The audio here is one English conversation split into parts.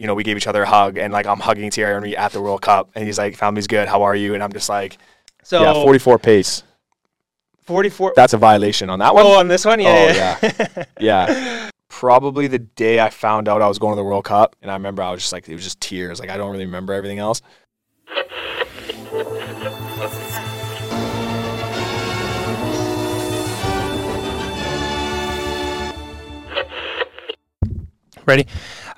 you know, we gave each other a hug, and like I'm hugging Thierry Henry at the World Cup, and he's like, "Family's good. How are you?" And I'm just like, So "Yeah, 44 pace. 44. That's a violation on that one." Oh, on this one, yeah, Oh, yeah. yeah. Probably the day I found out I was going to the World Cup, and I remember I was just like, it was just tears. Like I don't really remember everything else. Ready?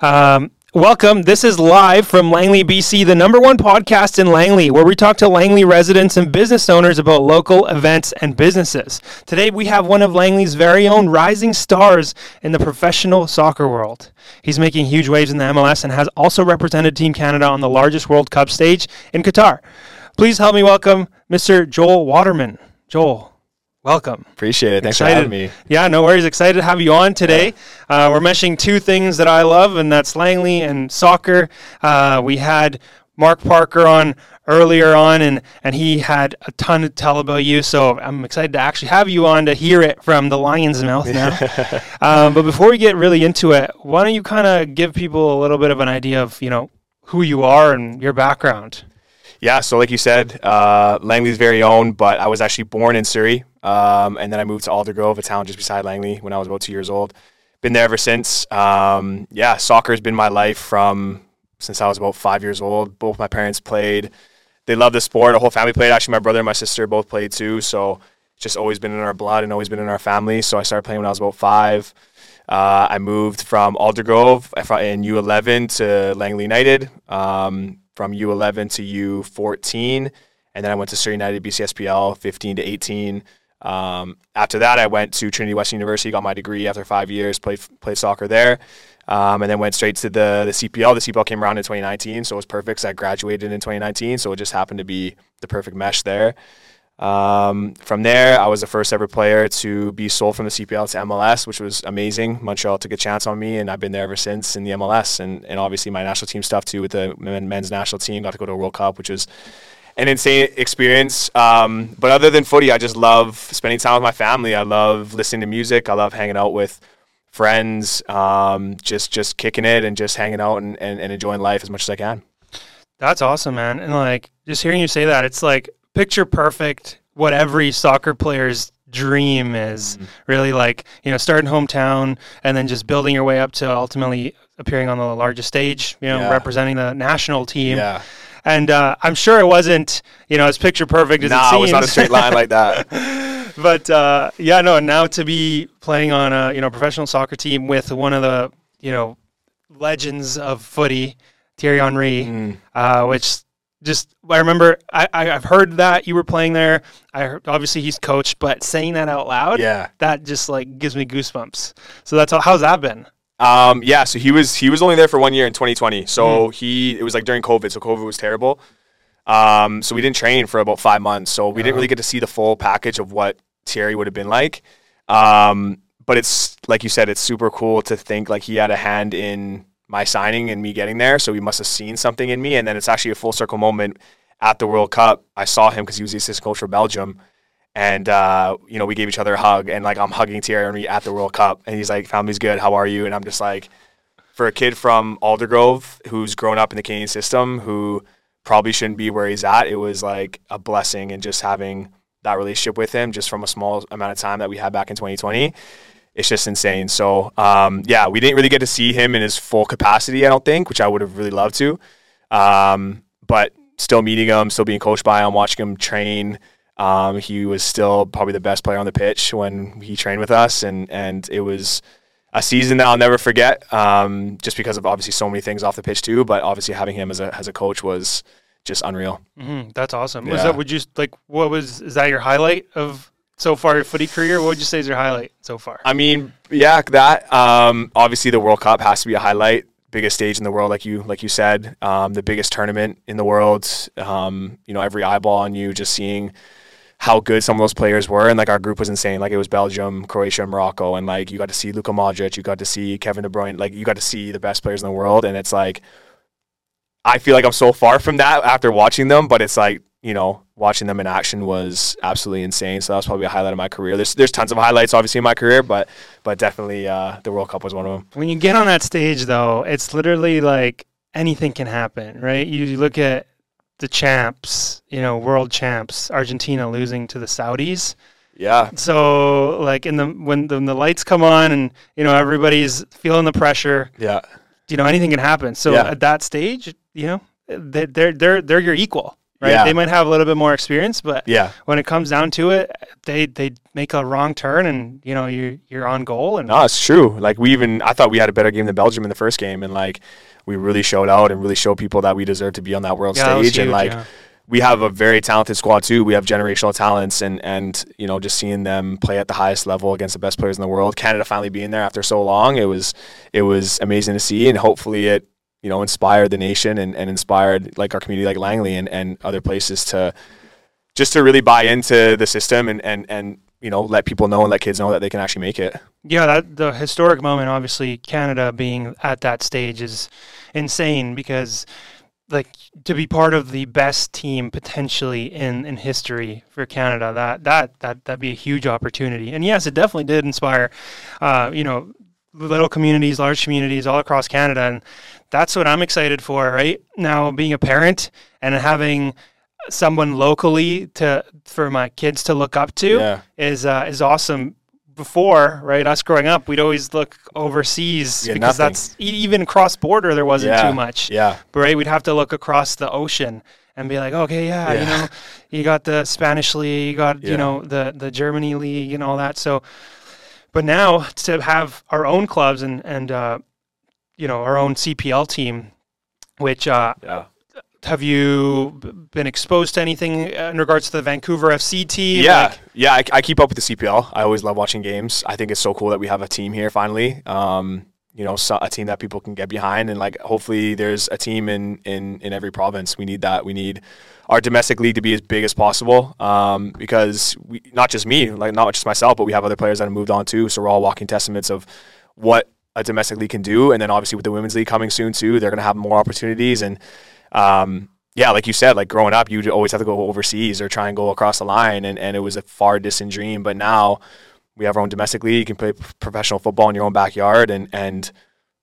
Um, welcome. This is live from Langley, BC, the number one podcast in Langley, where we talk to Langley residents and business owners about local events and businesses. Today, we have one of Langley's very own rising stars in the professional soccer world. He's making huge waves in the MLS and has also represented Team Canada on the largest World Cup stage in Qatar. Please help me welcome Mr. Joel Waterman. Joel, welcome. Appreciate it. Thanks Excited. for having me. Yeah, no worries. Excited to have you on today. Uh, we're meshing two things that I love, and that's Langley and soccer. Uh, we had Mark Parker on earlier on, and, and he had a ton to tell about you. So I'm excited to actually have you on to hear it from the lion's mouth now. um, but before we get really into it, why don't you kind of give people a little bit of an idea of you know who you are and your background? Yeah, so like you said, uh, Langley's very own, but I was actually born in Surrey, um, and then I moved to Aldergrove, a town just beside Langley, when I was about two years old. Been there ever since. Um, yeah, soccer's been my life from since I was about five years old. Both my parents played. They love the sport. The whole family played. Actually, my brother and my sister both played too. So it's just always been in our blood and always been in our family. So I started playing when I was about five. Uh, I moved from Aldergrove in U11 to Langley United. Um, from U11 to U14, and then I went to Surrey United BCSPL 15 to 18. Um, after that, I went to Trinity Western University, got my degree after five years, played played soccer there, um, and then went straight to the the CPL. The CPL came around in 2019, so it was perfect. 'cause I graduated in 2019, so it just happened to be the perfect mesh there. Um, from there, I was the first ever player to be sold from the CPL to MLS, which was amazing. Montreal took a chance on me, and I've been there ever since in the MLS, and, and obviously my national team stuff too with the men's national team. Got to go to a World Cup, which was an insane experience. Um, but other than footy, I just love spending time with my family. I love listening to music. I love hanging out with friends, um, just just kicking it and just hanging out and, and, and enjoying life as much as I can. That's awesome, man. And like just hearing you say that, it's like picture perfect what every soccer player's dream is. Really like, you know, starting hometown and then just building your way up to ultimately appearing on the largest stage, you know, Yeah. representing the national team. Yeah, And uh, I'm sure it wasn't, you know, as picture perfect as it nah, seems. it was not a straight line like that. but uh, yeah, no. Now to be playing on a you know professional soccer team with one of the you know legends of footy, Thierry Henry, Mm. uh, which just I remember I, I I've heard that you were playing there. I heard, obviously he's coached, but saying that out loud, Yeah. that just like gives me goosebumps. So that's all, how's that been? Um, yeah, so he was he was only there for one year in 2020. So he it was like during COVID, so COVID was terrible. Um, so we didn't train for about five months, so we didn't really get to see the full package of what Thierry would have been like. Um, but it's like you said, it's super cool to think like he had a hand in my signing and me getting there. So he must have seen something in me, and then it's actually a full circle moment at the World Cup. I saw him because he was the assistant coach for Belgium. And uh, you know, we gave each other a hug, and like I'm hugging Thierry at the World Cup, and he's like, "Family's good. How are you?" And I'm just like, for a kid from Aldergrove who's grown up in the Canadian system, who probably shouldn't be where he's at, it was like a blessing, and just having that relationship with him, just from a small amount of time that we had back in 2020, it's just insane. So, um, yeah, we didn't really get to see him in his full capacity, I don't think, which I would have really loved to. Um, but still meeting him, still being coached by him, watching him train. Um, he was still probably the best player on the pitch when he trained with us, and and it was a season that I'll never forget. Um, just because of obviously so many things off the pitch too, but obviously having him as a as a coach was just unreal. hmm that's awesome. Was that would you like what was is that your highlight of so far your footy career? What would you say is your highlight so far? I mean, yeah, that um, obviously the World Cup has to be a highlight. Biggest stage in the world, like you like you said, um, the biggest tournament in the world. Um, you know, every eyeball on you, just seeing how good some of those players were, and like our group was insane. Like it was Belgium, Croatia, Morocco, and like you got to see Luka Modric, you got to see Kevin De Bruyne, like you got to see the best players in the world, and it's like I feel like I'm so far from that after watching them, but it's like you know watching them in action was absolutely insane. So that was probably a highlight of my career. There's there's tons of highlights obviously in my career, but but definitely uh, the World Cup was one of them. When you get on that stage, though, it's literally like anything can happen, right? You, you look at the champs, you know, world champs, Argentina losing to the Saudis. Yeah. So like in the when the, when the lights come on and you know everybody's feeling the pressure, Yeah. you know anything can happen. So Yeah. at that stage, you know, they- they're they're they're your equal, right? Yeah. They might have a little bit more experience, but Yeah. when it comes down to it, they they make a wrong turn and you know you you're on goal and No, it's true. Like we even I thought we had a better game than Belgium in the first game and like we really showed out and really showed people that we deserve to be on that world Yeah, that stage and huge, like yeah. we have a very talented squad too. We have generational talents and and you know just seeing them play at the highest level against the best players in the world. Canada finally being there after so long, it was it was amazing to see and hopefully it you know inspired the nation and, and inspired like our community like Langley and, and other places to just to really buy into the system and, and and you know let people know and let kids know that they can actually make it. Yeah, that the historic moment, obviously, Canada being at that stage is insane because, like, to be part of the best team potentially in, in history for Canada, that that that that'd be a huge opportunity. And yes, it definitely did inspire, uh, you know, little communities, large communities all across Canada, and that's what I'm excited for. Right now, being a parent and having someone locally to for my kids to look up to Yeah. is uh, is awesome. Before, right, us growing up, we'd always look overseas Yeah, because nothing. that's e- even cross border. There wasn't Yeah. too much, Yeah. but right, we'd have to look across the ocean and be like, okay, yeah, you know, you got the Spanish league, you got you know the the Germany league and all that. So, but now to have our own clubs and and uh, you know our own CPL team, which uh, Yeah. Have you been exposed to anything uh, in regards to the Vancouver FC team? Yeah, Like, yeah. I, I keep up with the CPL. I always love watching games. I think it's so cool that we have a team here finally. Um, you know, so, a team that people can get behind, and like hopefully there's a team in in in every province. We need that. We need our domestic league to be as big as possible um, because we not just me, like not just myself, but we have other players that have moved on too. So we're all walking testaments of what a domestic league can do, and then obviously with the women's league coming soon too, they're going to have more opportunities and. Um, yeah, like you said, like growing up, you'd always have to go overseas or try and go across the line, and, and it was a far distant dream. But now we have our own domestic league. You can play professional football in your own backyard, and and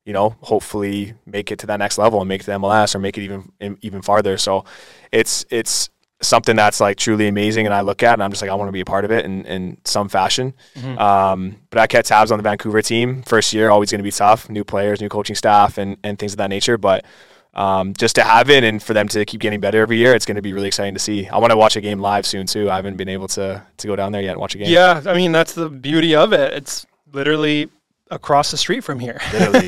you know hopefully make it to that next level and make it to MLS or make it even even farther. So it's it's something that's like truly amazing, and I look at and I'm just like I want to be a part of it in in some fashion. Um, but I kept tabs on the Vancouver team. First year, always going to be tough. New players, new coaching staff, and and things of that nature. But um, just to have it and for them to keep getting better every year, it's going to be really exciting to see. I want to watch a game live soon too. I haven't been able to to go down there yet and watch a game. yeah, I mean that's the beauty of it. It's literally across the street from here.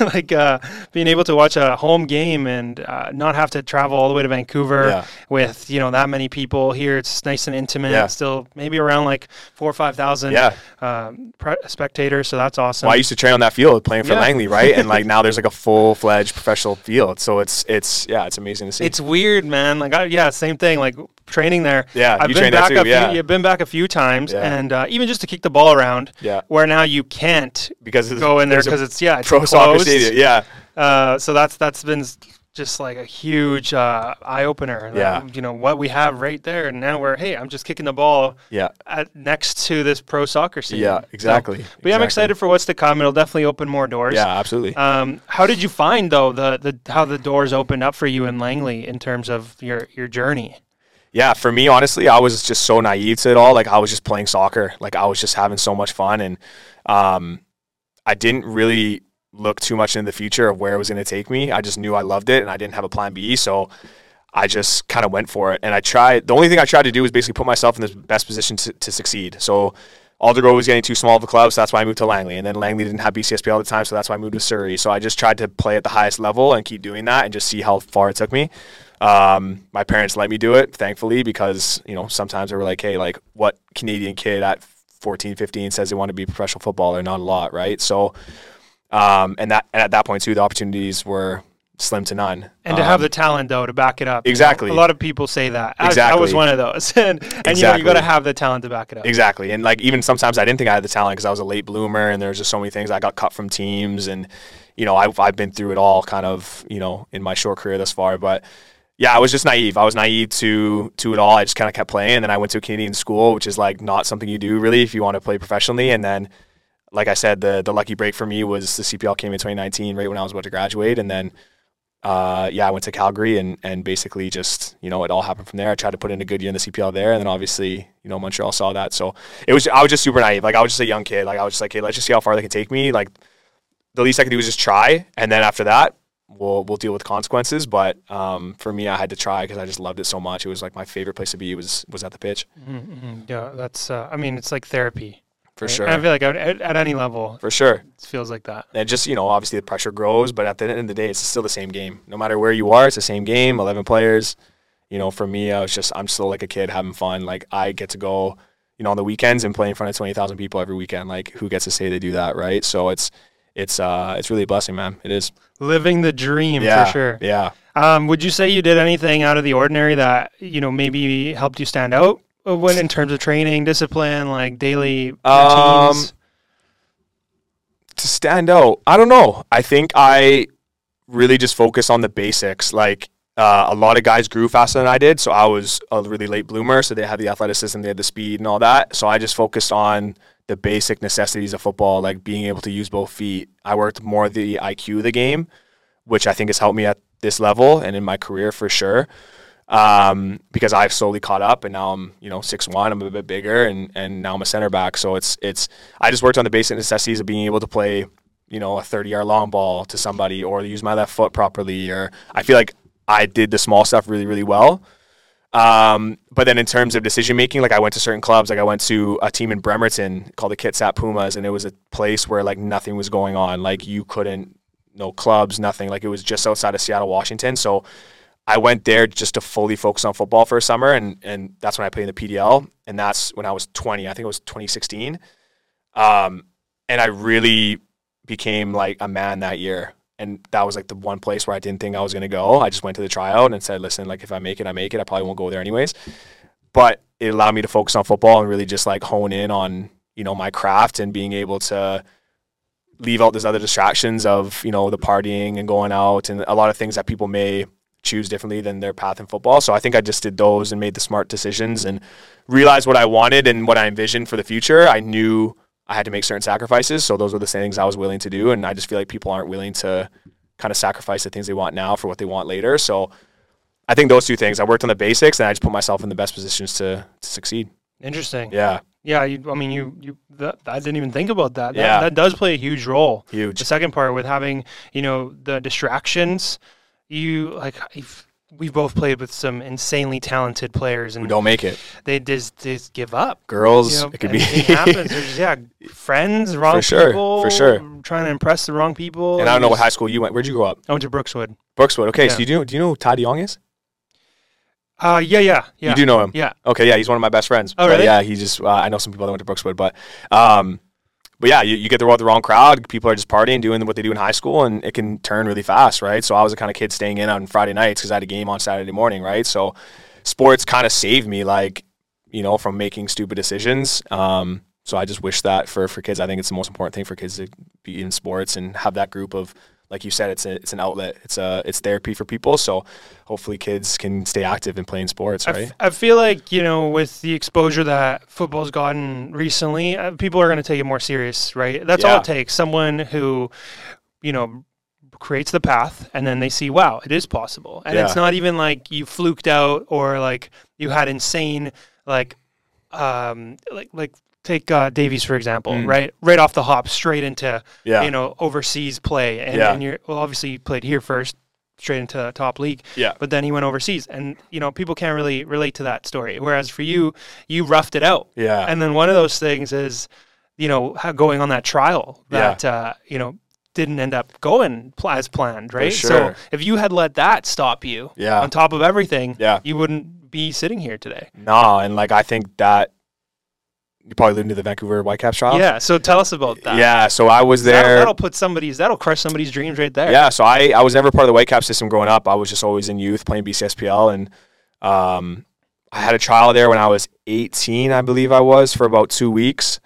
Like uh, being able to watch a home game and uh, not have to travel all the way to Vancouver Yeah. with you know that many people here. It's nice and intimate. Yeah. Still maybe around like four or five thousand Yeah. um, pre- spectators. So that's awesome. Well, I used to train on that field playing for Yeah. Langley, right? And like now there's like a full fledged professional field. So it's it's yeah, it's amazing to see. It's weird, man. Like, I, yeah, same thing. Like training there. Yeah, I've you been back too, a few. You've been back a few times, Yeah. and uh, even just to kick the ball around. Yeah. Where now you can't because it's- go in there because it's yeah, it's pro soccer stadium. Yeah. Uh, so that's that's been just like a huge uh, eye opener. Yeah. You know what we have right there, and now we're hey, I'm just kicking the ball Yeah. at, next to this pro soccer stadium. Yeah, So- exactly. but yeah, I'm excited for what's to come. It'll definitely open more doors. Yeah, absolutely. Um, how did you find though the, the how the doors opened up for you in Langley in terms of your your journey? Yeah, for me, honestly, I was just so naive to it all. Like I was just playing soccer. Like I was just having so much fun, and um, I didn't really look too much into the future of where it was going to take me. I just knew I loved it, and I didn't have a plan B. So I just kind of went for it, and I tried. The only thing I tried to do was basically put myself in the best position to, to succeed. So. Aldergrove was getting too small of a club, so that's why I moved to Langley. And then Langley didn't have BCSPL at the time, so that's why I moved to Surrey. So I just tried to play at the highest level and keep doing that and just see how far it took me. Um, my parents let me do it, thankfully, because, you know, sometimes they were like, hey, like, what Canadian kid at 14, 15 says they want to be a professional footballer? Not a lot, right? So, um, and that and at that point, too, the opportunities were slim to none. And to have Um, the talent though to back it up. you know? Exactly. A lot of people say that. I- I, was one of those. and and you know you got to have the talent to back it up. Exactly. And like even sometimes I didn't think I had the talent because I was a late bloomer and there's just so many things I got cut from teams and you know I've I've been through it all kind of you know in my short career thus far but yeah I was just naive I was naive to to it all I just kind of kept playing and then I went to a Canadian school which is like not something you do really if you want to play professionally and then like I said the the lucky break for me was the CPL came in 2019 right when I was about to graduate and then uh, yeah, I went to Calgary and and basically just you know it all happened from there. I tried to put in a good year in the CPL there, and then obviously you know Montreal saw that. So it was I was just super naive. Like I was just a young kid. Like I was just like, hey, let's just see how far they can take me. Like the least I could do was just try, and then after that, we'll we'll deal with consequences. But um, for me, I had to try because I just loved it so much. It was like my favorite place to be was was at the pitch Mm-hmm. Yeah, that's. Uh, I mean, it's like therapy. for right? sure. And I feel like at, at, at any level, for sure. it feels like that. And just you know, obviously the pressure grows, but at the end of the day, it's still the same game. No matter where you are, it's the same game. Eleven players. You know, for me, I was just I'm still like a kid having fun. Like I get to go, you know, on the weekends and play in front of twenty thousand people every weekend. Like who gets to say they do that, right? So it's it's uh it's really a blessing, man. It is. Living the dream yeah, for sure. Yeah. Um, would you say you did anything out of the ordinary that you know maybe helped you stand out when in terms of training, discipline, like daily Um, routines? to stand out, I don't know. I think I really just focus on the basics. Like uh, a lot of guys grew faster than I did, so I was a really late bloomer. So they had the athleticism, they had the speed, and all that. So I just focused on the basic necessities of football, like being able to use both feet. I worked more the IQ of the game, which I think has helped me at this level and in my career for sure. Um, because I've slowly caught up and now I'm, you know, six one, I'm a bit bigger and, and now I'm a center back. So it's it's I just worked on the basic necessities of being able to play, you know, a thirty yard long ball to somebody or use my left foot properly or I feel like I did the small stuff really, really well. Um, but then in terms of decision making, like I went to certain clubs, like I went to a team in Bremerton called the Kitsap Pumas, and it was a place where like nothing was going on. Like you couldn't, no clubs, nothing. Like it was just outside of Seattle, Washington. So I went there just to fully focus on football for a summer, and and that's when I played in the PDL, and that's when I was 20. I think it was 2016. Um, and I really became like a man that year. And that was like the one place where I didn't think I was going to go. I just went to the tryout and said, listen, like if I make it, I make it. I probably won't go there anyways. But it allowed me to focus on football and really just like hone in on, you know, my craft and being able to leave out those other distractions of, you know, the partying and going out and a lot of things that people may choose differently than their path in football. So I think I just did those and made the smart decisions and realized what I wanted and what I envisioned for the future. I knew I had to make certain sacrifices. So those were the things I was willing to do. And I just feel like people aren't willing to kind of sacrifice the things they want now for what they want later. So I think those two things. I worked on the basics and I just put myself in the best positions to, to succeed. Interesting. Yeah. Yeah, you, I mean, you, you. That, I didn't even think about that. That, Yeah. that does play a huge role. Huge. The second part with having, you know, the distractions. You like, if we've both played with some insanely talented players, and don't make it. they just, they just give up. Girls, You know, it could be. happens. Just, yeah, friends, wrong For sure, people, for sure. trying to impress the wrong people. and I don't know what high school you went. Where'd you grow up? I went to Brookswood. Brookswood. Okay, so you do do you know who Todd Young is? Uh, yeah, yeah, yeah. You do know him. Yeah. Okay, yeah, he's one of my best friends. Oh, really? yeah, he just uh, I know some people that went to Brookswood, but um, but yeah, you, you get the, the wrong crowd. People are just partying, doing what they do in high school, and it can turn really fast, right? So I was the kind of kid staying in on Friday nights because I had a game on Saturday morning, right? So sports kind of saved me, like you know, from making stupid decisions. Um, so I just wish that for for kids, I think it's the most important thing for kids to be in sports and have that group of. Like you said, it's a, it's an outlet. It's a it's therapy for people. So hopefully, kids can stay active in playing sports, right? f- I feel like you know with the exposure that football's gotten recently, uh, people are going to take it more serious, right? That's all it takes. Someone who, you know, creates the path, and then they see, wow, it is possible, and it's not even like you fluked out or like you had insane like, um, like like take uh, Davies for example, Mm. right? Right off the hop, straight into Yeah. you know overseas play, and, Yeah. and you're well, obviously you played here first, straight into top league Yeah. but then he went overseas and you know people can't really relate to that story whereas for you you roughed it out Yeah. and then one of those things is you know how going on that trial that uh, you know didn't end up going pl- as planned right so if you had let that stop you Yeah. on top of everything Yeah. you wouldn't be sitting here today Nah, and like I think that you probably alluding to the Vancouver Whitecaps trial. yeah so tell us about that Yeah. So I was that'll, there. that'll put somebody's that'll crush somebody's dreams right there Yeah. So I, I was never part of the Whitecap system growing up. I was just always in youth playing BCSPL, and um, I had a trial there when I was 18, I believe I was, for about two weeks.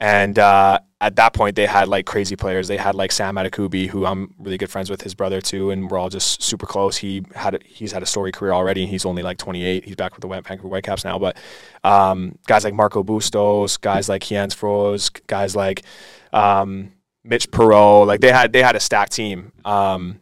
And uh, at that point, they had like crazy players. They had like Sam Adekugbe, who I'm really good friends with, his brother too, and we're all just super close. He had a, he's had a story career already, he's only like 28. He's back with the Vancouver Whitecaps now. But um, guys like Marco Bustos, guys like Kianz Froese, guys like um, Mitch Perot, like they had they had a stacked team. Um,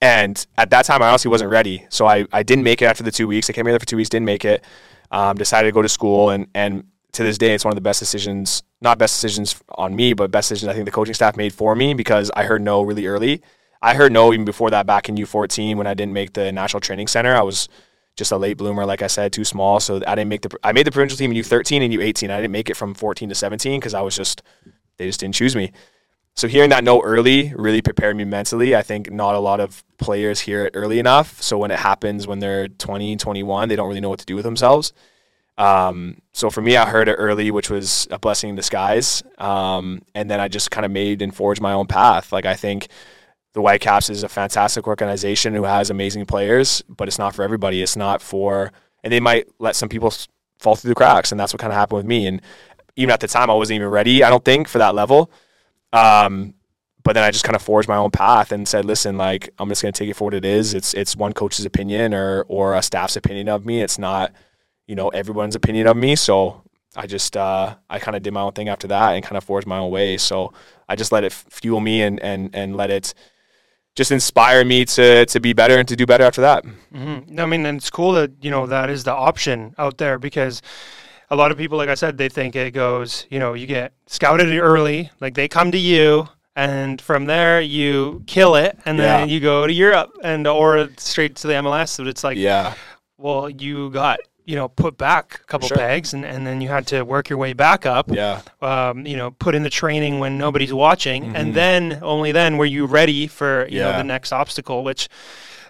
And at that time, I honestly wasn't ready. So I, I didn't make it after the two weeks. I came here for two weeks, didn't make it. Um, decided to go to school, and and to this day, it's one of the best decisions, not best decisions on me, but best decisions I think the coaching staff made for me because I heard no really early. I heard no even before that back in U14 when I didn't make the national training center. I was just a late bloomer, like I said, too small. So I didn't make the. I made the provincial team in U13 and U18. I didn't make it from 14 to 17 because I was just they just didn't choose me. So hearing that no early really prepared me mentally. I think not a lot of players hear it early enough. So when it happens when they're 20, 21, they don't really know what to do with themselves. Um, so for me, I heard it early, which was a blessing in disguise. Um, and then I just kind of made and forged my own path. Like I think the Whitecaps is a fantastic organization who has amazing players, but it's not for everybody. It's not for, and they might let some people fall through the cracks, and that's what kind of happened with me. And even at the time, I wasn't even ready. I don't think for that level. Um, but then I just kind of forged my own path and said, "Listen, like I'm just going to take it for what it is. It's it's one coach's opinion or or a staff's opinion of me. It's not, you know, everyone's opinion of me. So I just uh, I kind of did my own thing after that and kind of forged my own way. So I just let it fuel me and and and let it." just inspire me to to be better and to do better after that. Mm-hmm. I mean, and it's cool that you know that is the option out there because a lot of people, like I said, they think it goes. You know, you get scouted early, like they come to you. And from there, you kill it, and then yeah. you go to Europe and or straight to the MLS. But it's like, yeah, well, you got you know, put back a couple sure. pegs and, and then you had to work your way back up. Yeah. Um, you know, put in the training when nobody's watching. Mm-hmm. And then only then were you ready for, you yeah. know, the next obstacle, which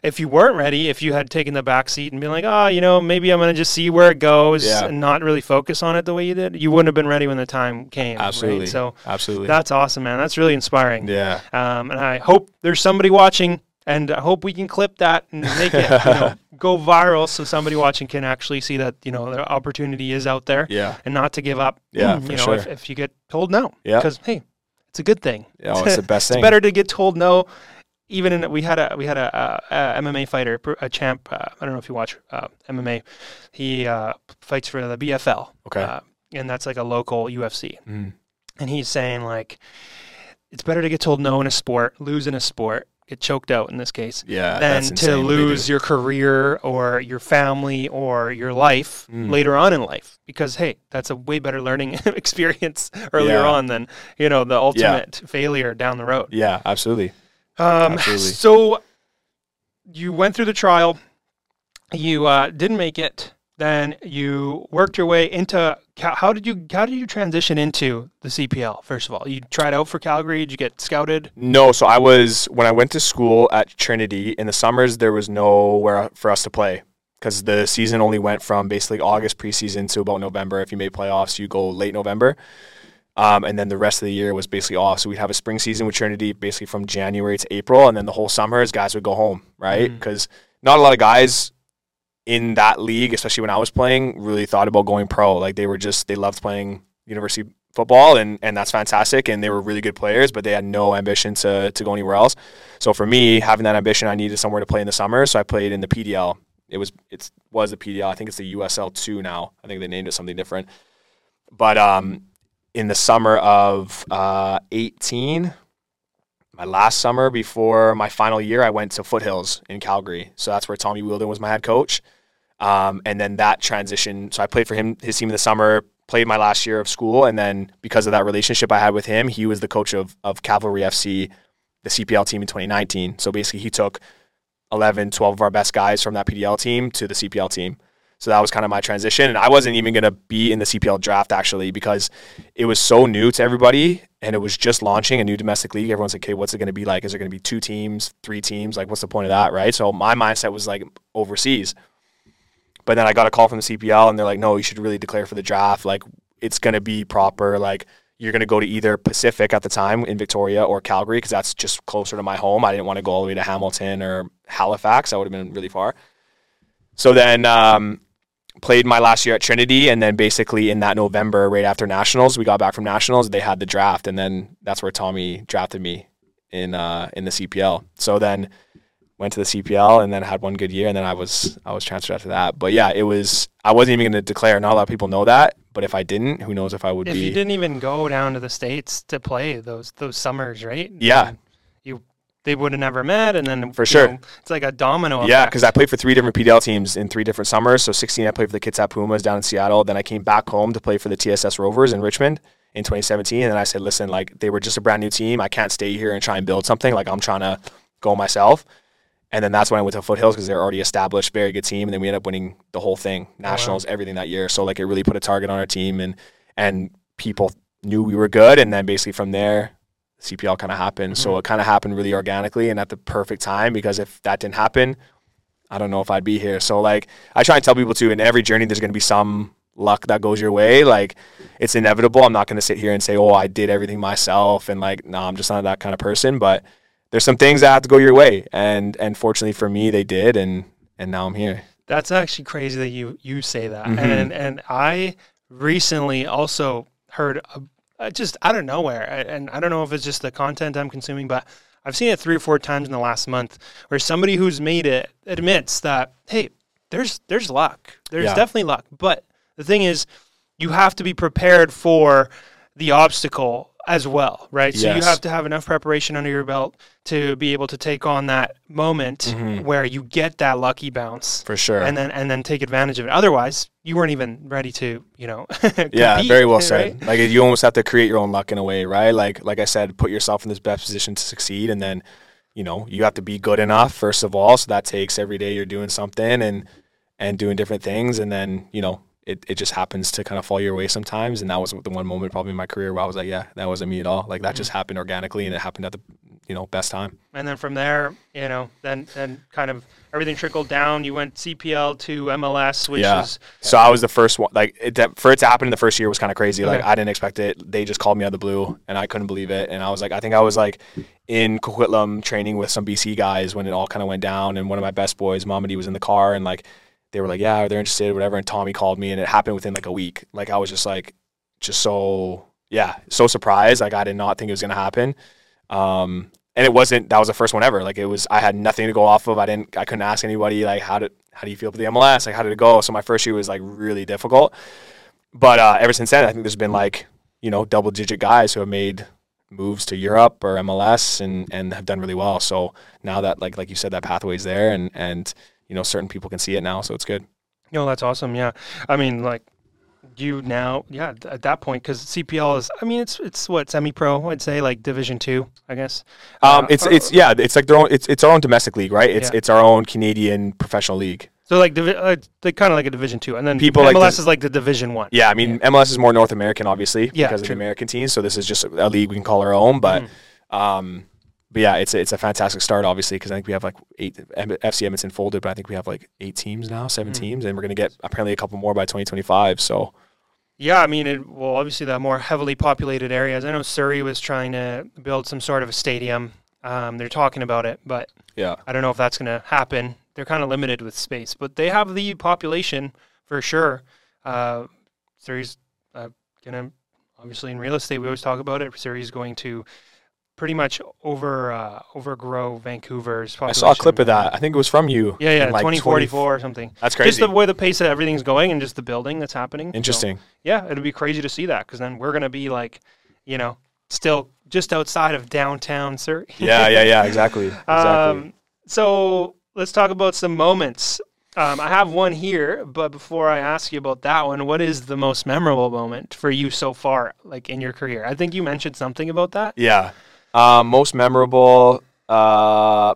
if you weren't ready, if you had taken the back seat and been like, oh, you know, maybe I'm going to just see where it goes yeah. and not really focus on it the way you did, you wouldn't have been ready when the time came. Absolutely. Right? So absolutely. That's awesome, man. That's really inspiring. Yeah. Um, and I hope there's somebody watching and I hope we can clip that and make it you know, go viral so somebody watching can actually see that you know the opportunity is out there. Yeah, and not to give up. Yeah, you know, sure. if, if you get told no. Yeah, because hey, it's a good thing. Yeah, well, it's the best thing. It's better to get told no. Even in we had a we had a, a, a MMA fighter, a champ. Uh, I don't know if you watch uh, MMA. He uh, fights for the BFL. Okay, uh, and that's like a local UFC. Mm. And he's saying like, it's better to get told no in a sport, lose in a sport, get choked out in this case yeah, than to lose your career or your family or your life mm. later on in life. Because hey that's a way better learning experience earlier yeah. on than you know the ultimate yeah. failure down the road. Yeah absolutely. Um, absolutely. so you went through the trial. You uh, didn't make it then you worked your way into how did you how did you transition into the CPL first of all? You tried out for Calgary, did you get scouted? No, so I was when I went to school at Trinity in the summers there was nowhere for us to play because the season only went from basically August preseason to about November. If you made playoffs, you go late November. Um, and then the rest of the year was basically off. So we'd have a spring season with Trinity basically from January to April, and then the whole summers guys would go home, right? Because mm-hmm. not a lot of guys in that league, especially when I was playing, really thought about going pro. Like they were just they loved playing university football and and that's fantastic and they were really good players but they had no ambition to to go anywhere else. So for me having that ambition i needed somewhere to play in the summer so i played in the pdl it was it was the pdl i think it's the usl 2 now. I think they named it something different. But um in the summer of uh 18 my last summer before my final year i went to foothills in calgary. So that's where tommy wheeldon was my head coach um, and then that transition. So I played for him, his team in the summer, played my last year of school. And then because of that relationship I had with him, he was the coach of, of Cavalry FC, the CPL team in 2019. So basically, he took 11, 12 of our best guys from that PDL team to the CPL team. So that was kind of my transition. And I wasn't even going to be in the CPL draft actually because it was so new to everybody and it was just launching a new domestic league. Everyone's like, okay, what's it going to be like? Is there going to be two teams, three teams? Like, what's the point of that? Right. So my mindset was like overseas. But then I got a call from the CPL and they're like, no, you should really declare for the draft. Like it's going to be proper. Like you're going to go to either Pacific at the time in Victoria or Calgary because that's just closer to my home. I didn't want to go all the way to Hamilton or Halifax. That would have been really far. So then um, played my last year at Trinity, and then basically in that November, right after nationals, we got back from nationals. They had the draft, and then that's where Tommy drafted me in uh, in the CPL. So then went to the CPL and then had one good year and then I was I was transferred after that. But yeah, it was I wasn't even going to declare. Not a lot of people know that, but if I didn't, who knows if I would if be. you didn't even go down to the states to play those those summers, right? Yeah. you they would have never met, and then For sure. know, it's like a domino. Yeah, because I played for three different PDL teams in three different summers. So 16, I played for the Kitsap Pumas down in Seattle. Then I came back home to play for the TSS Rovers in Richmond in 2017. And then I said, listen, like they were just a brand new team. I can't stay here and try and build something. Like I'm trying to go myself. And then that's when I went to Foothills because they're already established, very good team. And then we ended up winning the whole thing, oh, nationals, everything that year. So like it really put a target on our team, and and people knew we were good. And then basically from there, CPL kind of happened. So mm-hmm. it kind of happened really organically and at the perfect time because if that didn't happen, I don't know if I'd be here. So like I try and tell people too, in every journey there's going to be some luck that goes your way. Like it's inevitable. I'm not going to sit here and say, "Oh, I did everything myself," and like, no, I'm just not that kind of person. But there's some things that have to go your way, and and fortunately for me, they did, and and now I'm here. That's actually crazy that you you say that. Mhm. And and I recently also heard uh, just out of nowhere, and I don't know if it's just the content I'm consuming, but I've seen it three or four times in the last month where somebody who's made it admits that hey, there's there's luck. There's Yeah. definitely luck, but the thing is, you have to be prepared for the obstacle as well, right? So you have to have enough preparation under your belt to be able to take on that moment Mhm. where you get that lucky bounce For sure. and then and then take advantage of it. Otherwise, you weren't even ready to, you know. yeah, very well right? said. Like you almost have to create your own luck in a way, right? Like like I said, put yourself in this best position to succeed, and then you know you have to be good enough first of all. So that takes every day you're doing something and and doing different things, and then you know it, it just happens to kind of fall your way sometimes. And that was the one moment probably in my career where I was like, yeah, that wasn't me at all. Like that just mm-hmm. happened organically, and it happened at the you know best time. And then from there, you know, then then kind of everything trickled down. You went CPL to MLS, which Yeah. is So I was the first one. Like it, for it to happen in the first year was kind of crazy. Like I didn't expect it. They just called me out of the blue, and I couldn't believe it. And I was like, I think I was like in Coquitlam training with some BC guys when it all kind of went down. And one of my best boys, Mamadi, was in the car, and like they were like, yeah, they're interested, whatever. And Tommy called me, and it happened within like a week. Like I was just like, just so yeah, so surprised. Like I did not think it was gonna happen. Um, and it wasn't. That was the first one ever. Like it was. I had nothing to go off of. I didn't. I couldn't ask anybody like how did how do you feel about the MLS? Like how did it go? So my first year was like really difficult. But uh, ever since then, I think there's been like you know double digit guys who have made moves to Europe or MLS and and have done really well. So now that like like you said, that pathway's there, and and you know certain people can see it now, so it's good. you know, that's awesome. Yeah. I mean, like you now, yeah, at that point, because CPL is, I mean, it's it's what semi pro, I'd say, like Division Two, I guess. Um, Uh, it's or- it's yeah, it's like their own. It's it's our own domestic league, right? It's Yeah. it's our own Canadian professional league. So like, divi- uh, they kind of like a Division Two, and then People MLS like to- is like the Division One. Yeah, I mean MLS is more North American, obviously, Yeah, because of the. American teams. So this is just a league we can call our own. But, Mm-hmm. um, but yeah, it's a, it's a fantastic start, obviously, because I think we have like eight FC Edmonton folded, but I think we have like eight teams now, 7 Mm. teams, and we're gonna get apparently a couple more by 2025. So Yeah, I mean, it, well, obviously the more heavily populated areas. I know Surrey was trying to build some sort of a stadium. Um, they're talking about it, but yeah, I don't know if that's going to happen. They're kind of limited with space, but they have the population for sure. Uh, Surrey's uh, going to, obviously in real estate, we always talk about it. Surrey's going to pretty much over uh, overgrow Vancouver's I saw a clip of that. I think it was from you. Yeah, yeah, like, 2044 or something. 20 That's Just the way the pace that everything's going and just the building that's happening. So- Interesting. yeah, it'd be crazy to see that because then we're gonna be like, you know, still just outside of downtown Surrey. yeah, yeah, yeah. Exactly. Exactly. Um, so let's talk about some moments. Um, I have one here, but before I ask you about that one, what is the most memorable moment for you so far, like in your career? I think you mentioned something about that. Yeah. Um, most memorable, uh,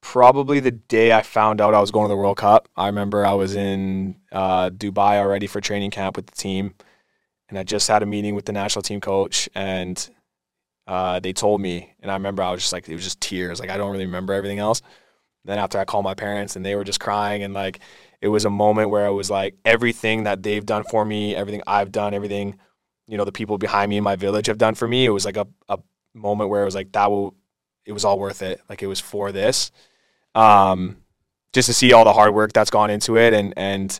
probably the day I found out I was going to the World Cup. I remember I was in uh, Dubai already for training camp with the team, and I just had a meeting with the national team coach, and uh, they told me, and I remember I was just like, it was just tears. Like I don't really remember everything else. Then after I called my parents, and they were just crying, and like it was a moment where it was like everything that they've done for me, everything I've done, everything you know the people behind me in my village have done for me. It was like a, a moment where it was like that will it was all worth it. Like it was for this. Um, just to see all the hard work that's gone into it and and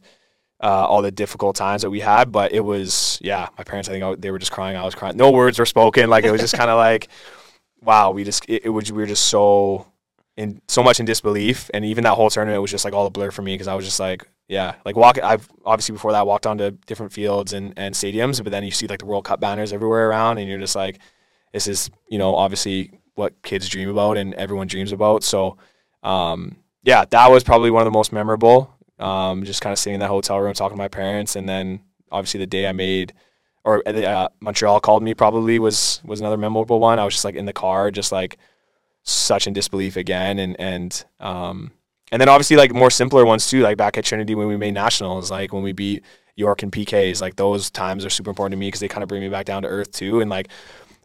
uh, all the difficult times that we had. But it was yeah, my parents I think I, they were just crying. I was crying. No words were spoken. Like it was just kind of like wow. We just it, it was we were just so in so much in disbelief. And even that whole tournament was just like all a blur for me because I was just like yeah, like walking. I've obviously before that walked onto different fields and, and stadiums, but then you see like the World Cup banners everywhere around, and you're just like, this is you know obviously what kids dream about and everyone dreams about. So, um, yeah, that was probably one of the most memorable. Um, just kind of sitting in that hotel room talking to my parents, and then obviously the day I made or uh, Montreal called me probably was was another memorable one. I was just like in the car, just like such in disbelief again, and and um, and then obviously like more simpler ones too, like back at Trinity when we made nationals, like when we beat York and PKs, like those times are super important to me because they kind of bring me back down to earth too, and like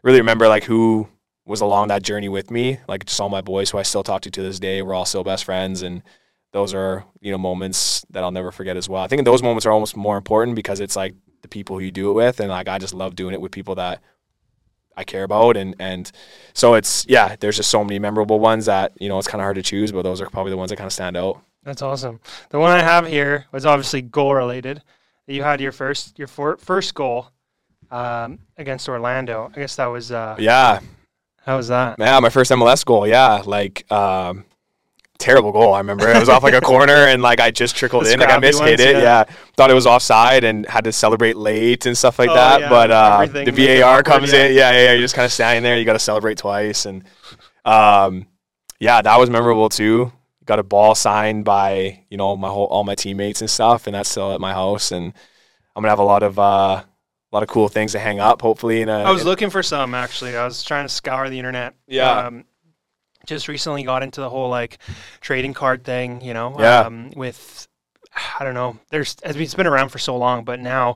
really remember like who was along that journey with me, like just all my boys who I still talk to to this day. We're all still best friends, and those are you know moments that I'll never forget as well. I think those moments are almost more important because it's like the people who you do it with, and like I just love doing it with people that I care about, and and so it's yeah. There's just so many memorable ones that you know it's kind of hard to choose, but those are probably the ones that kind of stand out. That's awesome. The one I have here was obviously goal related. You had your first your for, first goal um, against Orlando. I guess that was uh, yeah. How was that? Yeah, my first MLS goal. Yeah, like um, terrible goal. I remember it was off like a corner and like I just trickled in. Like I mishit ones, it. Yeah. yeah. Thought it was offside and had to celebrate late and stuff like oh, that. Yeah. But uh, the VAR comes yeah. in. Yeah, yeah, yeah. You're just kind of standing there. You got to celebrate twice. And um, yeah, that was memorable too. Got a ball signed by you know my whole all my teammates and stuff, and that's still at my house. And I'm gonna have a lot of uh, a lot of cool things to hang up. Hopefully, in a, I was looking for some actually. I was trying to scour the internet. Yeah. Um, just recently got into the whole like trading card thing, you know, yeah. um, with I don't know. There's it's been around for so long, but now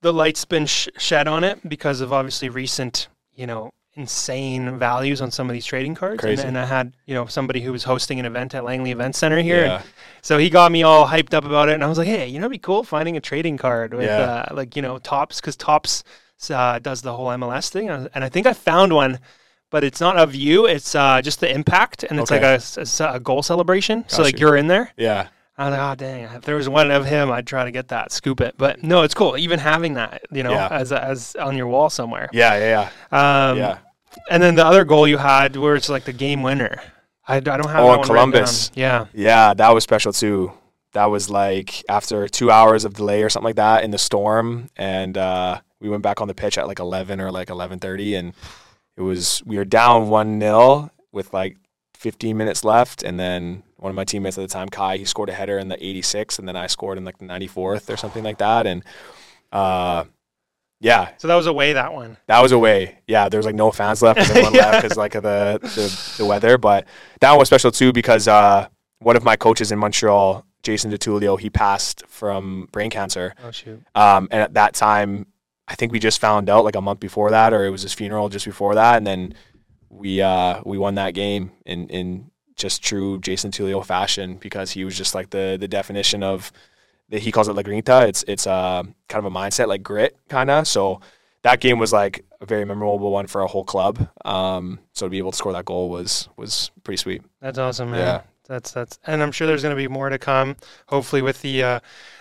the light's been sh- shed on it because of obviously recent, you know, insane values on some of these trading cards. And, and I had, you know, somebody who was hosting an event at Langley Event Center here. Yeah. so he got me all hyped up about it. And I was like, hey, you know, it'd be cool finding a trading card with, yeah. uh, like, you know, Topps, because Topps uh, does the whole MLS thing. And I think I found one but it's not of you. It's uh, just the impact, and it's okay. like a, a, a, goal celebration. Got so like you. you're in there. Yeah. I was like, oh dang! If there was one of him, I'd try to get that, scoop it. But no, it's cool. Even having that, you know, yeah. as as on your wall somewhere. Yeah, yeah, yeah. Um, yeah. And then the other goal you had, where it's like the game winner. I, I don't have. Oh, Columbus. Yeah. Yeah, that was special too. That was like after two hours of delay or something like that in the storm, and uh, we went back on the pitch at like eleven or like eleven thirty, and it was we were down one 0 with like 15 minutes left, and then one of my teammates at the time, Kai, he scored a header in the 86th, and then I scored in like the 94th or something like that, and uh, yeah. So that was away that one. That was away. Yeah, there was like no fans left, and one left because like of the, the, the weather. But that one was special too because uh, one of my coaches in Montreal, Jason Di Tullio, he passed from brain cancer. Oh shoot. Um, and at that time, I think we just found out like a month before that, or it was his funeral just before that, and then we uh, we won that game in in just true Jason Tullio fashion because he was just like the the definition of he calls it La Grinta. It's it's uh, kind of a mindset like grit kind of. So that game was like a very memorable one for a whole club. Um, so to be able to score that goal was was pretty sweet. That's awesome, man. Yeah. That's that's, and I'm sure there's going to be more to come. Hopefully with the uh,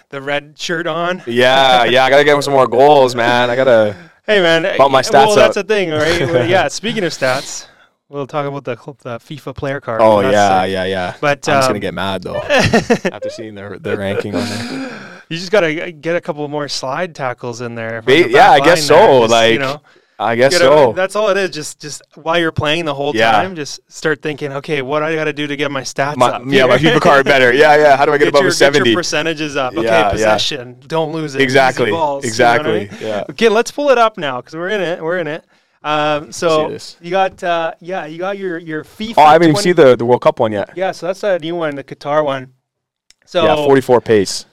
the red shirt on. Yeah, yeah. I gotta get him some more goals, man. I gotta. Hey, man. Bump my stats well, up. that's the thing, right? well, yeah. Speaking of stats, we'll talk about the the FIFA player card. Oh yeah, yeah, yeah. But I'm um, just gonna um, get mad though after seeing their the ranking on there. You just gotta get a couple more slide tackles in there. Ba- yeah, I guess so. Just, like you know. I guess so. That's all it is. Just just while you're playing the whole yeah. time, just start thinking, okay, what I got to do to get my stats my, up? Yeah, my FIFA card better. Yeah, yeah. How do I get, get above your, a seventy? Percentages up. Okay, yeah, possession. Yeah. Don't lose it. Exactly. Balls, exactly. You know I mean? Yeah. Okay, let's pull it up now because we're in it. We're in it. Um, so you got uh, yeah, you got your your FIFA. Oh, I haven't 20- even seen the the World Cup one yet. Yeah, so that's a new one, the Qatar one. So yeah, 44 pace.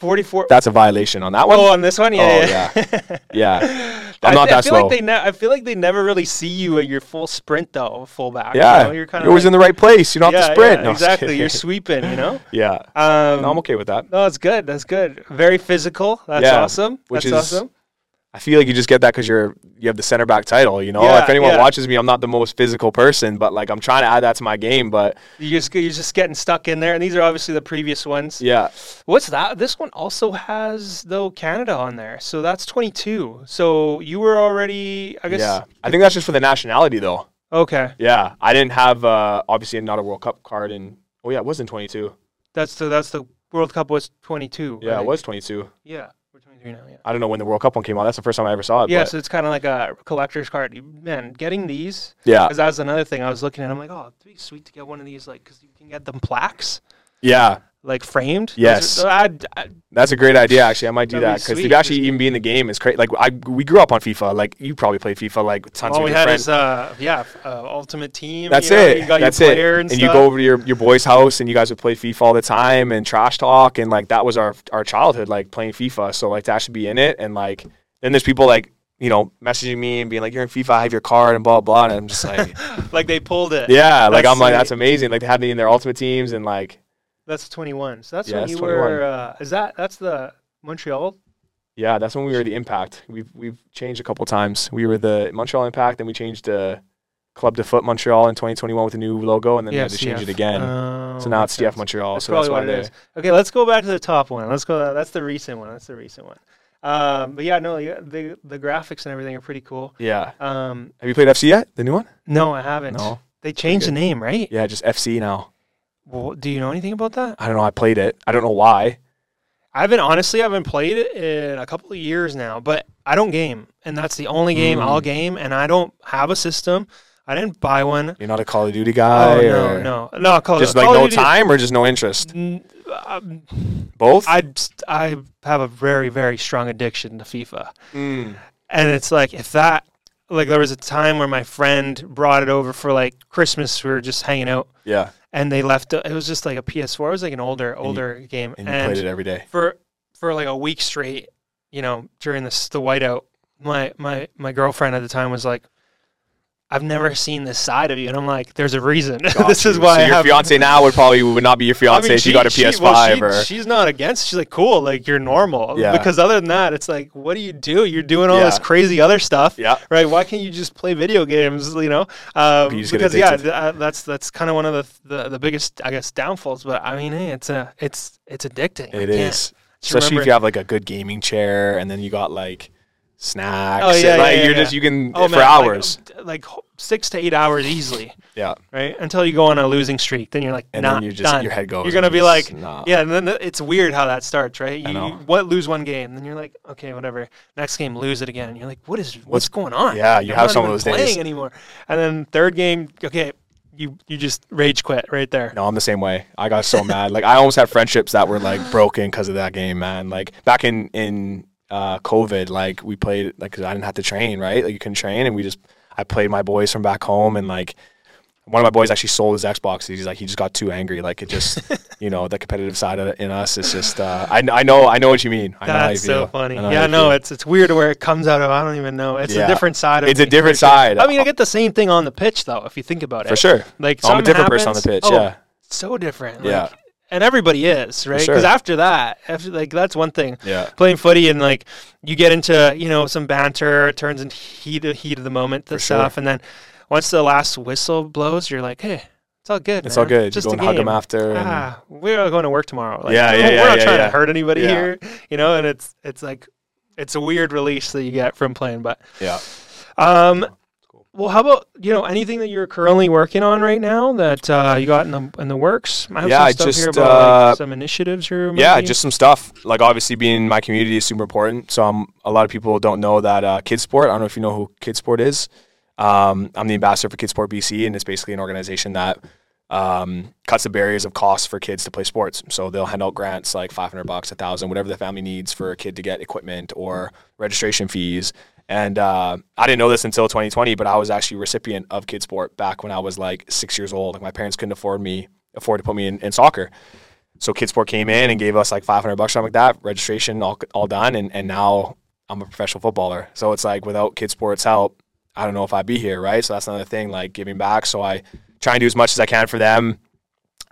44. That's a violation on that one. Oh, on this one, yeah, oh, yeah, yeah. I'm not th- that I feel slow. Like they ne- I feel like they never really see you at your full sprint though, fullback. Yeah, you know? you're kind of always like, in the right place. You don't yeah, have to sprint. Yeah, no, exactly. You're sweeping. You know. yeah. Um, no, I'm okay with that. No, that's good. That's good. Very physical. That's yeah, awesome. Which that's is, awesome. I feel like you just get that because you're you have the center back title. You know, yeah, if anyone yeah. watches me, I'm not the most physical person, but like I'm trying to add that to my game. But you just you're just getting stuck in there, and these are obviously the previous ones. Yeah. What's that? This one also has though Canada on there, so that's 22. So you were already, I guess. Yeah, I think that's just for the nationality though. Okay. Yeah, I didn't have uh, obviously not a World Cup card, and oh yeah, it was in 22. That's the that's the World Cup was 22. Yeah, right? it was 22. Yeah. 23 now, yeah. I don't know when the World Cup one came out. That's the first time I ever saw it. Yeah, but- so it's kind of like a collector's card. Man, getting these, yeah, because that was another thing I was looking at. I'm like, oh, it'd be sweet to get one of these, like, because you can get them plaques, yeah. Like framed. Yes. I'd- I- That's a great idea. Actually, I might do that because sweet. to actually even be in the game is great. Like I, we grew up on FIFA. Like you probably played FIFA. Like tons all of we had friends. is, uh, yeah, uh, Ultimate Team. That's you know, it. You got That's your it. And, and, you go over to your, your boy's house and you guys would play FIFA all the time and trash talk and like that was our our childhood like playing FIFA. So like to actually be in it and like then there's people like you know messaging me and being like you're in FIFA. I have your card and blah blah. And I'm just like like they pulled it. yeah, like I'm like that's amazing. Like they had me in their ultimate teams and like That's 21. So that's Yeah, when that's you 21. were. Uh, is that that's the Montreal? yeah, that's when we were the Impact. We've we've changed a couple times. We were the Montreal Impact, then we changed to Club de Foot Montreal in 2021 with a new logo, and then we had to change it again. Oh, so now it's CF sense. Montreal. That's so that's why what it they. Okay, let's go back to the top one. Let's go. That's the recent one. That's the recent one. Um, but yeah, no, the the graphics and everything are pretty cool. yeah. Um, Have you played FC yet? The new one? no, I haven't. No. They changed the name, right? Yeah, just FC now. Well, do you know anything about that? I don't know. I played it. I don't know why. I haven't honestly. I haven't played it in a couple of years now, but I don't game, and that's the only game Mm. I'll game. And I don't have a system. I didn't buy one. You're not a Call of Duty guy. oh no, no, no. Call, Just Call like of no Duty- time or just no interest. N- um, Both. I I have a very very strong addiction to FIFA, Mm. and it's like if that like there was a time where my friend brought it over for like Christmas. We were just hanging out, Yeah. And they left. It was just like a PS4. It was like an older older game, And you played it every day. for for like a week straight. You know, during this the whiteout, my my my girlfriend at the time was like. I've never seen this side of you, and I'm like, "There's a reason. This is why So I your fiance now would probably would not be your I fiance mean, if you got a she- PS5 well, she- or she's not against. She's like, cool, like you're normal. Yeah. Because other than that, it's like, what do you do? You're doing all this crazy other stuff, yeah. right? Why can't you just play video games? You know, um, You because yeah, th- uh, that's that's kind of one of the, the the biggest, I guess, downfalls. But I mean, hey, it's a it's it's addicting. I It is. Especially if you have like a good gaming chair and then you got like snacks. Oh, yeah, and, like yeah, you're just you can Oh, for man, hours. like, h- six to eight hours easily, yeah. right? Until you go on a losing streak, then you're like, And nah, then you just done. your head goes. You're gonna be like, nah. Yeah, and then th- it's weird how that starts, right? I You, know. you what lose one game, then you're like, okay, whatever. Next game, lose it again. And you're like, what is what's, going on? yeah, you I'm have some of those days. playing anymore. And then third game, okay, you you just rage quit right there. No, I'm the same way. I got so mad. Like I almost had friendships that were like broken because of that game, man. Like back in in uh, COVID, like we played like 'cause I didn't have to train, right? Like you couldn't train, and we just I played my boys from back home, and like one of my boys actually sold his Xbox. He's like he just got too angry. Like it just you know the competitive side of it in us is just uh, I I know I know what you mean. I know how you That's so funny. I know Yeah, no, it's it's weird where it comes out of. I don't even know. It's Yeah. a different side of. It's a different side. I mean, I get the same thing on the pitch though. If you think about it, for sure. Like I'm a different person on the pitch. oh, yeah, so different. Yeah. Like, and everybody is right sure. because after that, after, like that's one thing. yeah. playing footy and like you get into you know some banter it turns into heat of heat of the moment the For sure. stuff and then once the last whistle blows you're like hey it's all good It's man. all good. just you go and hug them after. and- ah we're going to work tomorrow like, Yeah, yeah, we're yeah, not yeah, trying yeah. to hurt anybody Yeah. here you know and it's it's like it's a weird release that you get from playing but yeah. um cool. Well how about you know anything that you're currently working on right now that uh, you got in the in the works I have Yeah, some I stuff here just, about like, uh, some initiatives you're Yeah, just some stuff. Like obviously being in my community is super important. So um, a lot of people don't know that uh, Kids Sport. I don't know if you know who Kidsport is. Um, I'm the ambassador for Kidsport BC, and it's basically an organization that um, cuts the barriers of costs for kids to play sports. So they'll hand out grants like 500 bucks, a thousand, whatever the family needs for a kid to get equipment or registration fees. And uh, I didn't know this until 2020, but I was actually a recipient of Kids Sport back when I was like six years old. Like my parents couldn't afford me afford to put me in, in soccer. So Kidsport came in and gave us like 500 bucks, or something like that, registration all, all done. And, and now I'm a professional footballer. So it's like without Kidsport's help, I don't know if I'd be here, right? So that's another thing, like giving back. So I try and do as much as I can for them.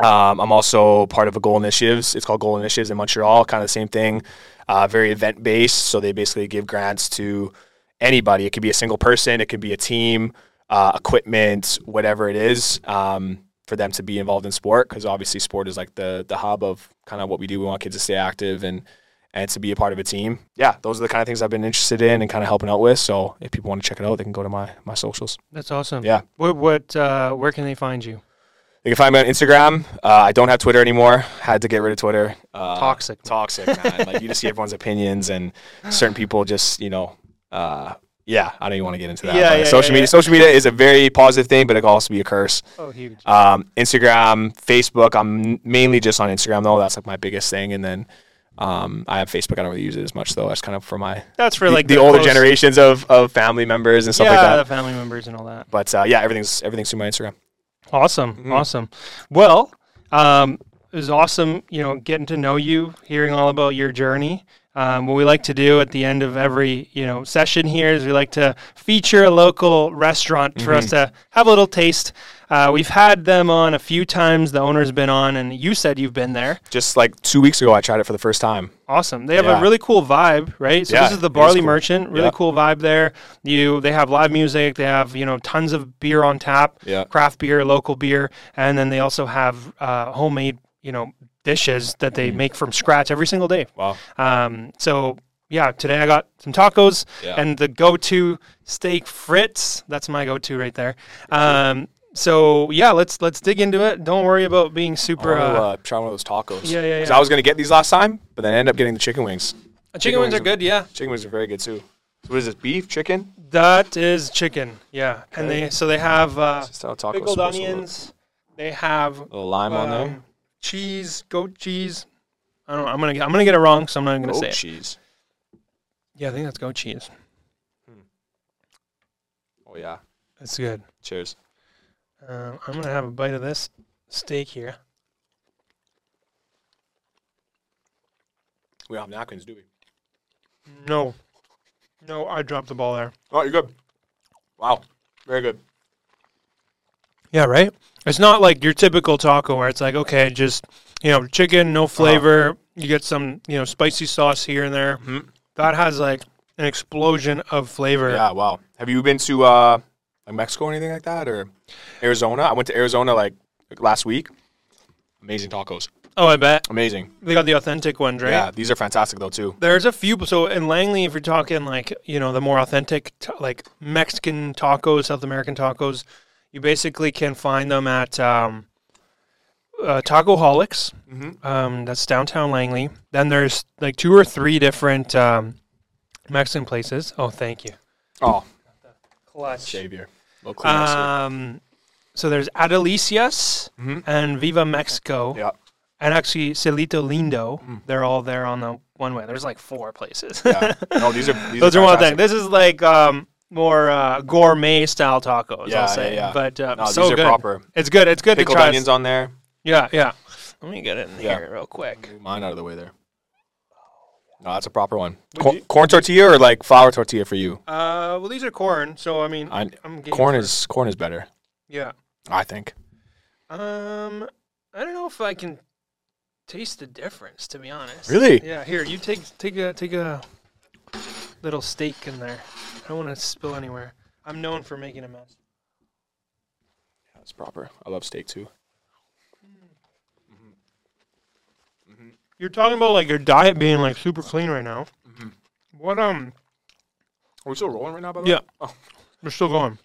Um, I'm also part of a Goal Initiatives. It's called Goal Initiatives in Montreal, kind of the same thing, uh, very event based. So they basically give grants to anybody. It could be a single person, it could be a team, uh, equipment, whatever it is, um, for them to be involved in sport. Because obviously, sport is like the the hub of kind of what we do. We want kids to stay active and and to be a part of a team. Yeah, those are the kind of things I've been interested in and kind of helping out with. So if people want to check it out, they can go to my my socials. that's awesome Yeah. what what uh, where can they find you They You can find me on Instagram. Uh, I don't have Twitter anymore. Had to get rid of Twitter. Uh, Toxic. Toxic, man. like you just see everyone's opinions and certain people just, you know, uh, yeah, I don't even want to get into that. Yeah, yeah, social yeah, media, yeah. social media is a very positive thing, but it can also be a curse. Oh, huge. Um, Instagram, Facebook. I'm mainly just on Instagram though. That's like my biggest thing, and then um, I have Facebook. I don't really use it as much though. That's kind of for my That's for like the older close- generations of, of family members and stuff yeah, like that. Yeah, the family members and all that. But uh, yeah, everything's everything's through my Instagram. Awesome, Mm-hmm. awesome. Well, um, it was awesome, you know, getting to know you, hearing all about your journey. Um, what we like to do at the end of every, you know, session here is we like to feature a local restaurant for Mm-hmm. us to have a little taste. Uh, we've had them on a few times. The owner's been on, and you said you've been there. Just like two weeks ago, I tried it for the first time. Awesome. They have Yeah. a really cool vibe, right? So Yeah, this is the it is Barley cool. Merchant. Really Yeah. cool vibe there. You they have live music. They have you know tons of beer on tap. Yeah. Craft beer, local beer, and then they also have uh, homemade you know dishes that they make from scratch every single day. Wow. Um, so yeah, today I got some tacos Yeah. and the go-to steak frites. That's my go-to right there. Um, so yeah, let's let's dig into it. Don't worry about being super. to Uh, uh, try one of those tacos. Yeah, yeah, yeah. I was gonna get these last time, but then I ended up getting the chicken wings. chicken wings are wings are- good. Yeah. Chicken wings are very good too. So what is this? Beef, chicken? That is chicken, yeah. And Okay. they so they have uh, Just how tacos pickled supposed to look. onions. They have A little lime on there. Cheese, goat cheese. I don't. know. I'm gonna get. I'm gonna get it wrong, so I'm not even gonna Goat say it. Goat cheese. Yeah, I think that's goat cheese. Oh yeah. That's good. Cheers. Um, I'm gonna have a bite of this steak here. We don't have napkins, do we? No, no, I dropped the ball there. Oh, you're good. Wow. Very good. Yeah, right. It's not like your typical taco where it's like, okay, just you know, chicken, no flavor. You get some, you know, spicy sauce here and there. Mhm. That has like an explosion of flavor. Yeah. Wow. Have you been to uh, like Mexico or anything like that, or Arizona? I went to Arizona like last week. Amazing tacos. Oh, I bet Amazing. they got the authentic ones, right? Yeah, these are fantastic though too. There's a few. So in Langley, if you're talking like you know the more authentic, t- like Mexican tacos, South American tacos, you basically can find them at um, uh, Tacoholics. Mhm. Um, that's downtown Langley. Then there's like two or three different um, Mexican places. Oh, thank you. Oh, Clutch. shave here. little. Um, so there's Adelicias Mhm. and Viva Mexico. Yeah. And actually, Cielito Lindo, they're all there on the one way. There's like four places. Yeah. No, these are these Those are are one thing. fantastic. This is like um, more uh, gourmet style tacos. Yeah, I'll say, yeah, yeah. but uh, No, so these are good. proper. It's good. It's good Pickled to try. onions on there. Yeah, yeah. Let me get it in Yeah. here real quick. Mine out of the way there. No, that's a proper one. Cor- you- corn tortilla or like flour tortilla for you? Uh, well, these are corn, so I mean, I, I'm corn is corn is better, yeah. I think. Um, I don't know if I can taste the difference, to be honest. Really? Yeah. Here, you take take a take a little steak in there. I don't want to spill anywhere. I'm known for making a mess. Yeah, that's proper. I love steak too. You're talking about like your diet being like super clean right now. Mm-hmm. What um? Are we still rolling right now? By the Yeah. way. Oh, We're still going.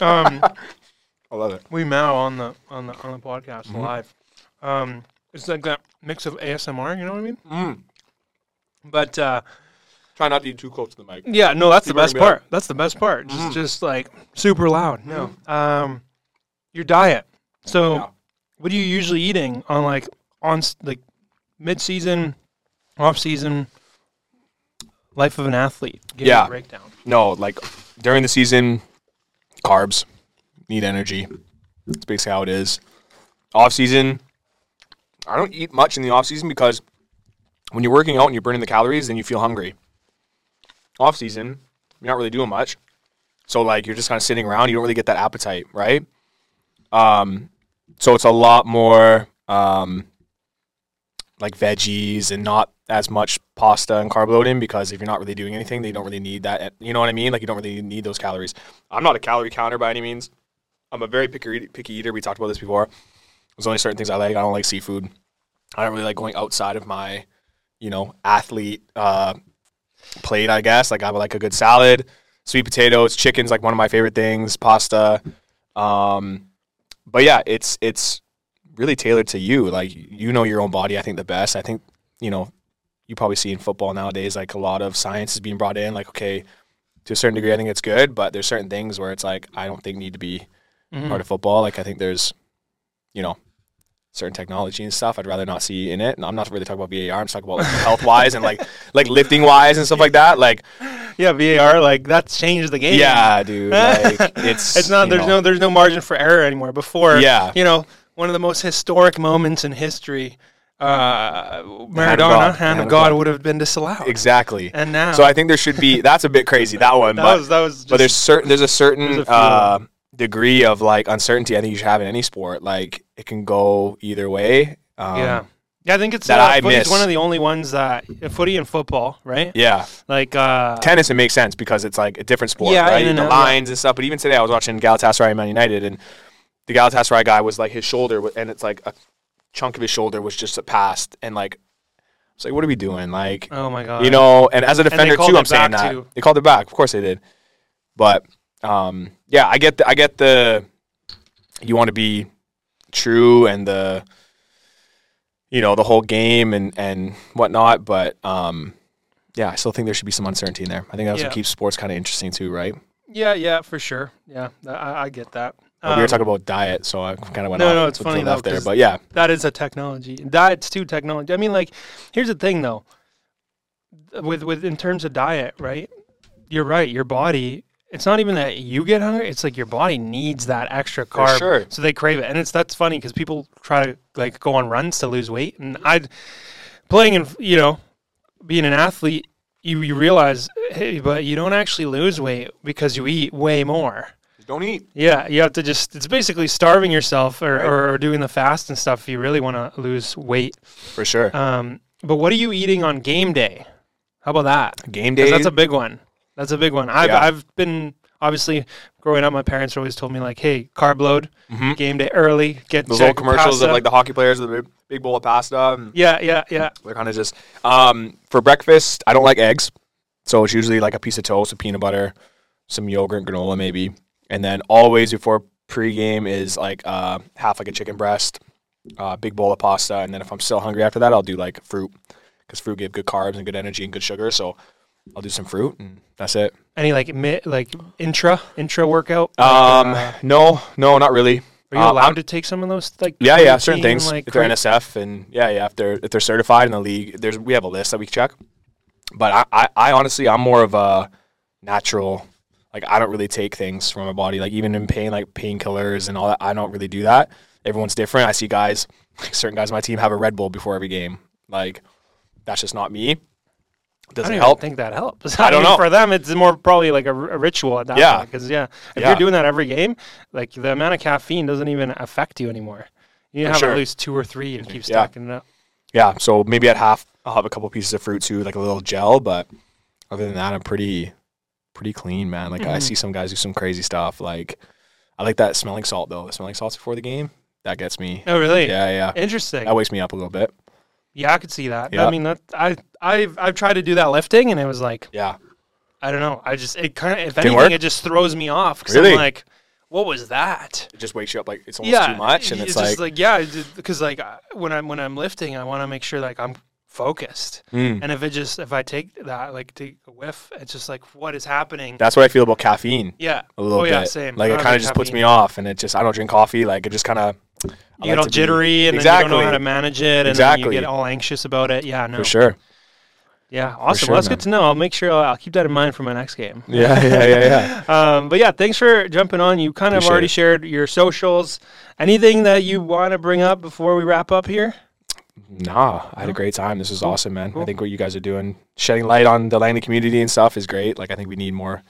Um, I love it. we mow on the on the on the podcast Mm-hmm. live. Um, it's like that mix of ASMR. You know what I mean? Mm. But uh, Try not to eat too close to the mic. yeah, no, that's the Keep best up. part. That's the best part. Just Mhm. just like super loud. No. Um, your diet. So, Yeah. what are you usually eating on like on like mid season, off season? Life of an athlete. Give Yeah. breakdown. No, like during the season, carbs, need energy. That's basically how it is. Off season, I don't eat much in the off season because when you're working out and you're burning the calories, then you feel hungry. Off season, you're not really doing much. So like you're just kind of sitting around, you don't really get that appetite, right? Um, so it's a lot more um, like veggies and not as much pasta and carb loading because if you're not really doing anything, they don't really need that. You know what I mean? Like you don't really need those calories. I'm not a calorie counter by any means. I'm a very picky picky eater. We talked about this before. There's only certain things I like. I don't like seafood. I don't really like going outside of my, you know, athlete uh, plate. I guess like I would like a good salad, sweet potatoes, chicken's like one of my favorite things. Pasta. Um, but yeah, it's it's really tailored to you. Like you know your own body. I think the best. I think you know you probably see in football nowadays like a lot of science is being brought in. Like okay, to a certain degree, I think it's good, but there's certain things where it's like I don't think need to be Mhm. part of football. Like I think there's, you know, certain technology and stuff I'd rather not see in it. And I'm not really talking about VAR. I'm talking about like, health wise and like like lifting wise and stuff like that. Like Yeah, VAR like that's changed the game. yeah, dude. Like it's it's not there's know, no there's no margin for error anymore. Before, Yeah. you know, one of the most historic moments in history, uh, Maradona, hand God. hand of God, would have been disallowed. exactly. And now, So I think there should be. That's a bit crazy that one, that but was that was. But there's certain there's a certain There's a degree of like uncertainty. I think you should have in any sport. Like it can go either way. Um, yeah. Yeah, I think it's that uh, I miss. one of the only ones that footy and football, right? Yeah. Like uh, tennis it makes sense because it's like a different sport, Yeah, right? and the yeah. lines and stuff. But even today, I was watching Galatasaray Man United, and the Galatasaray guy was like his shoulder, and it's like a chunk of his shoulder was just passed, and like it's like, what are we doing? Like, oh my god, you know, and as a defender too, I'm saying that too. they called it back. Of course they did, but um, yeah, I get the, I get the you want to be true and the you know the whole game and and whatnot, but um, yeah, I still think there should be some uncertainty in there. I think that's Yeah. what keeps sports kind of interesting too, right? yeah, yeah, for sure. Yeah, I, I get that. But we were Um, talking about diet, so I kind of went no, off no, it's funny though, there, but yeah, that is a technology. Diet's too technology. I mean, like, here's the thing though. With with in terms of diet, right? You're right. Your body. It's not even that you get hungry. It's like your body needs that extra carb, sure. so they crave it. And it's that's funny because people try to like go on runs to lose weight, and I, playing in you know, being an athlete, you you realize, hey, but you don't actually lose weight because you eat way more. don't eat. Yeah, you have to just, it's basically starving yourself or, Right. or, doing the fast and stuff if you really want to lose weight. For sure. Um, but what are you eating on game day? How about that? Game day. that's a big one. That's a big one. I've, Yeah. I've been, obviously, growing up, my parents always told me, like, hey, carb load, Mhm. game day early, get Those old commercials pasta. of like the hockey players with the big, big bowl of pasta. Yeah, yeah, yeah. They're kind of just um, for breakfast. I don't like eggs, so it's usually like a piece of toast with peanut butter, some yogurt, granola maybe, and then always before pregame is like uh, half like a chicken breast, uh, big bowl of pasta, and then if I'm still hungry after that, I'll do like fruit because fruit give good carbs and good energy and good sugar. So I'll do some fruit and that's it. Any like mi- like intra intra workout? Like, Um, uh, no, no, not really. are you uh, allowed to take some of those like Yeah, yeah, certain things. like if they're NSF and yeah, yeah, if they're if they're certified in the league, there's we have a list that we check. But I, I, I honestly, I'm more of a natural. Like I don't really take things from my body. Like even in pain, like painkillers and all that, I don't really do that. Everyone's different. I see guys, like certain guys on my team have a Red Bull before every game. Like that's just not me. I Does don't it help? think that helps. I don't mean, know. For them, it's more probably like a ritual at that Yeah. point. Because yeah, if Yeah. you're doing that every game, like the amount of caffeine doesn't even affect you anymore. You have sure. at least two or three and keep Yeah. stacking it up. Yeah. So maybe at half, I'll have a couple pieces of fruit too, like a little gel. But other than that, I'm pretty, pretty clean, man. Like I Mhm. see some guys do some crazy stuff. Like I like that smelling salt though. The smelling salts before the game, that gets me. Oh, really? Yeah, yeah. Interesting. That wakes me up a little bit. Yeah, I could see that. Yeah. I mean, that I I've I've tried to do that lifting, and it was like Yeah. I don't know. I just it kind of if Didn't anything, work? it just throws me off because Really? I'm like, what was that? It just wakes you up like it's almost yeah, too much, and it's, like, just like yeah, because like when I'm when I'm lifting, I want to make sure like I'm focused. mm. And if it just if I take that like take a whiff, it's just like what is happening? that's what I feel about caffeine yeah, a little Oh, bit. yeah, same. Like it kind of just puts me off, and it just I don't drink coffee. Like it just kind of you get all jittery and then you don't know how to manage it, and then you get all anxious about it. Yeah, no, for sure. yeah, awesome. sure, well, that's man. good to know. I'll make sure I'll, I'll keep that in mind for my next game. Yeah, yeah, yeah, yeah. Um, but yeah, thanks for jumping on. You kind of Appreciate already it. shared your socials. Anything that you want to bring up before we wrap up here? Nah, I had a great time. This was Cool, awesome, man. cool. I think what you guys are doing, shedding light on the Langley community and stuff, is great. Like I think we need more,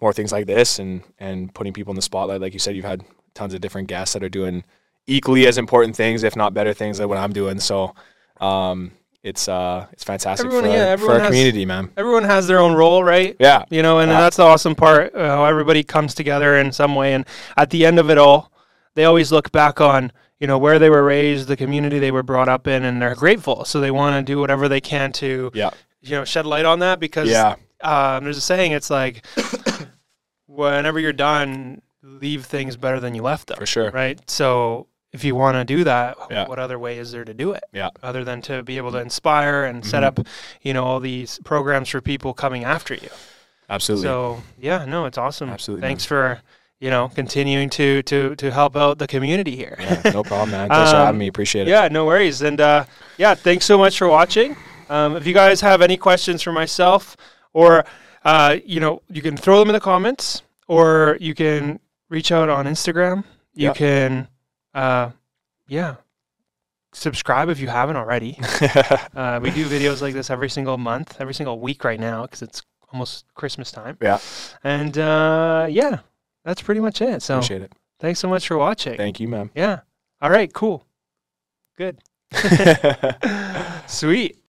more things like this, and and putting people in the spotlight. Like you said, you've had tons of different guests that are doing equally as important things, if not better things, than what I'm doing. So, um, it's uh, it's fantastic Everyone- for, yeah, our, for our has- community, man. Everyone has their own role, right? Yeah, You know, and Yeah. that's the awesome part. Uh, how everybody comes together in some way, and at the end of it all, they always look back on you know where they were raised, the community they were brought up in, and they're grateful. So they want to do whatever they can to yeah, you know shed light on that because yeah, um, there's a saying it's like whenever you're done leave things better than you left them for sure. right so if you want to do that, Yeah. what other way is there to do it? Yeah. Other than to be able to inspire and set Mhm. up, you know, all these programs for people coming after you. Absolutely. So yeah, no, it's awesome. Absolutely, Thanks for you know continuing to to to help out the community here. yeah, no problem, man. Thanks for Um, having me. Appreciate it. Yeah, no worries. And uh, yeah, thanks so much for watching. Um, if you guys have any questions for myself, or uh, you know, you can throw them in the comments, or you can reach out on Instagram. You Yeah. can, uh, yeah, subscribe if you haven't already. Uh, we do videos like this every single month, every single week right now because it's almost Christmas time. Yeah. And uh, yeah, that's pretty much it. So Appreciate it. thanks so much for watching. Thank you, man. yeah. All right. Cool. Good. Sweet.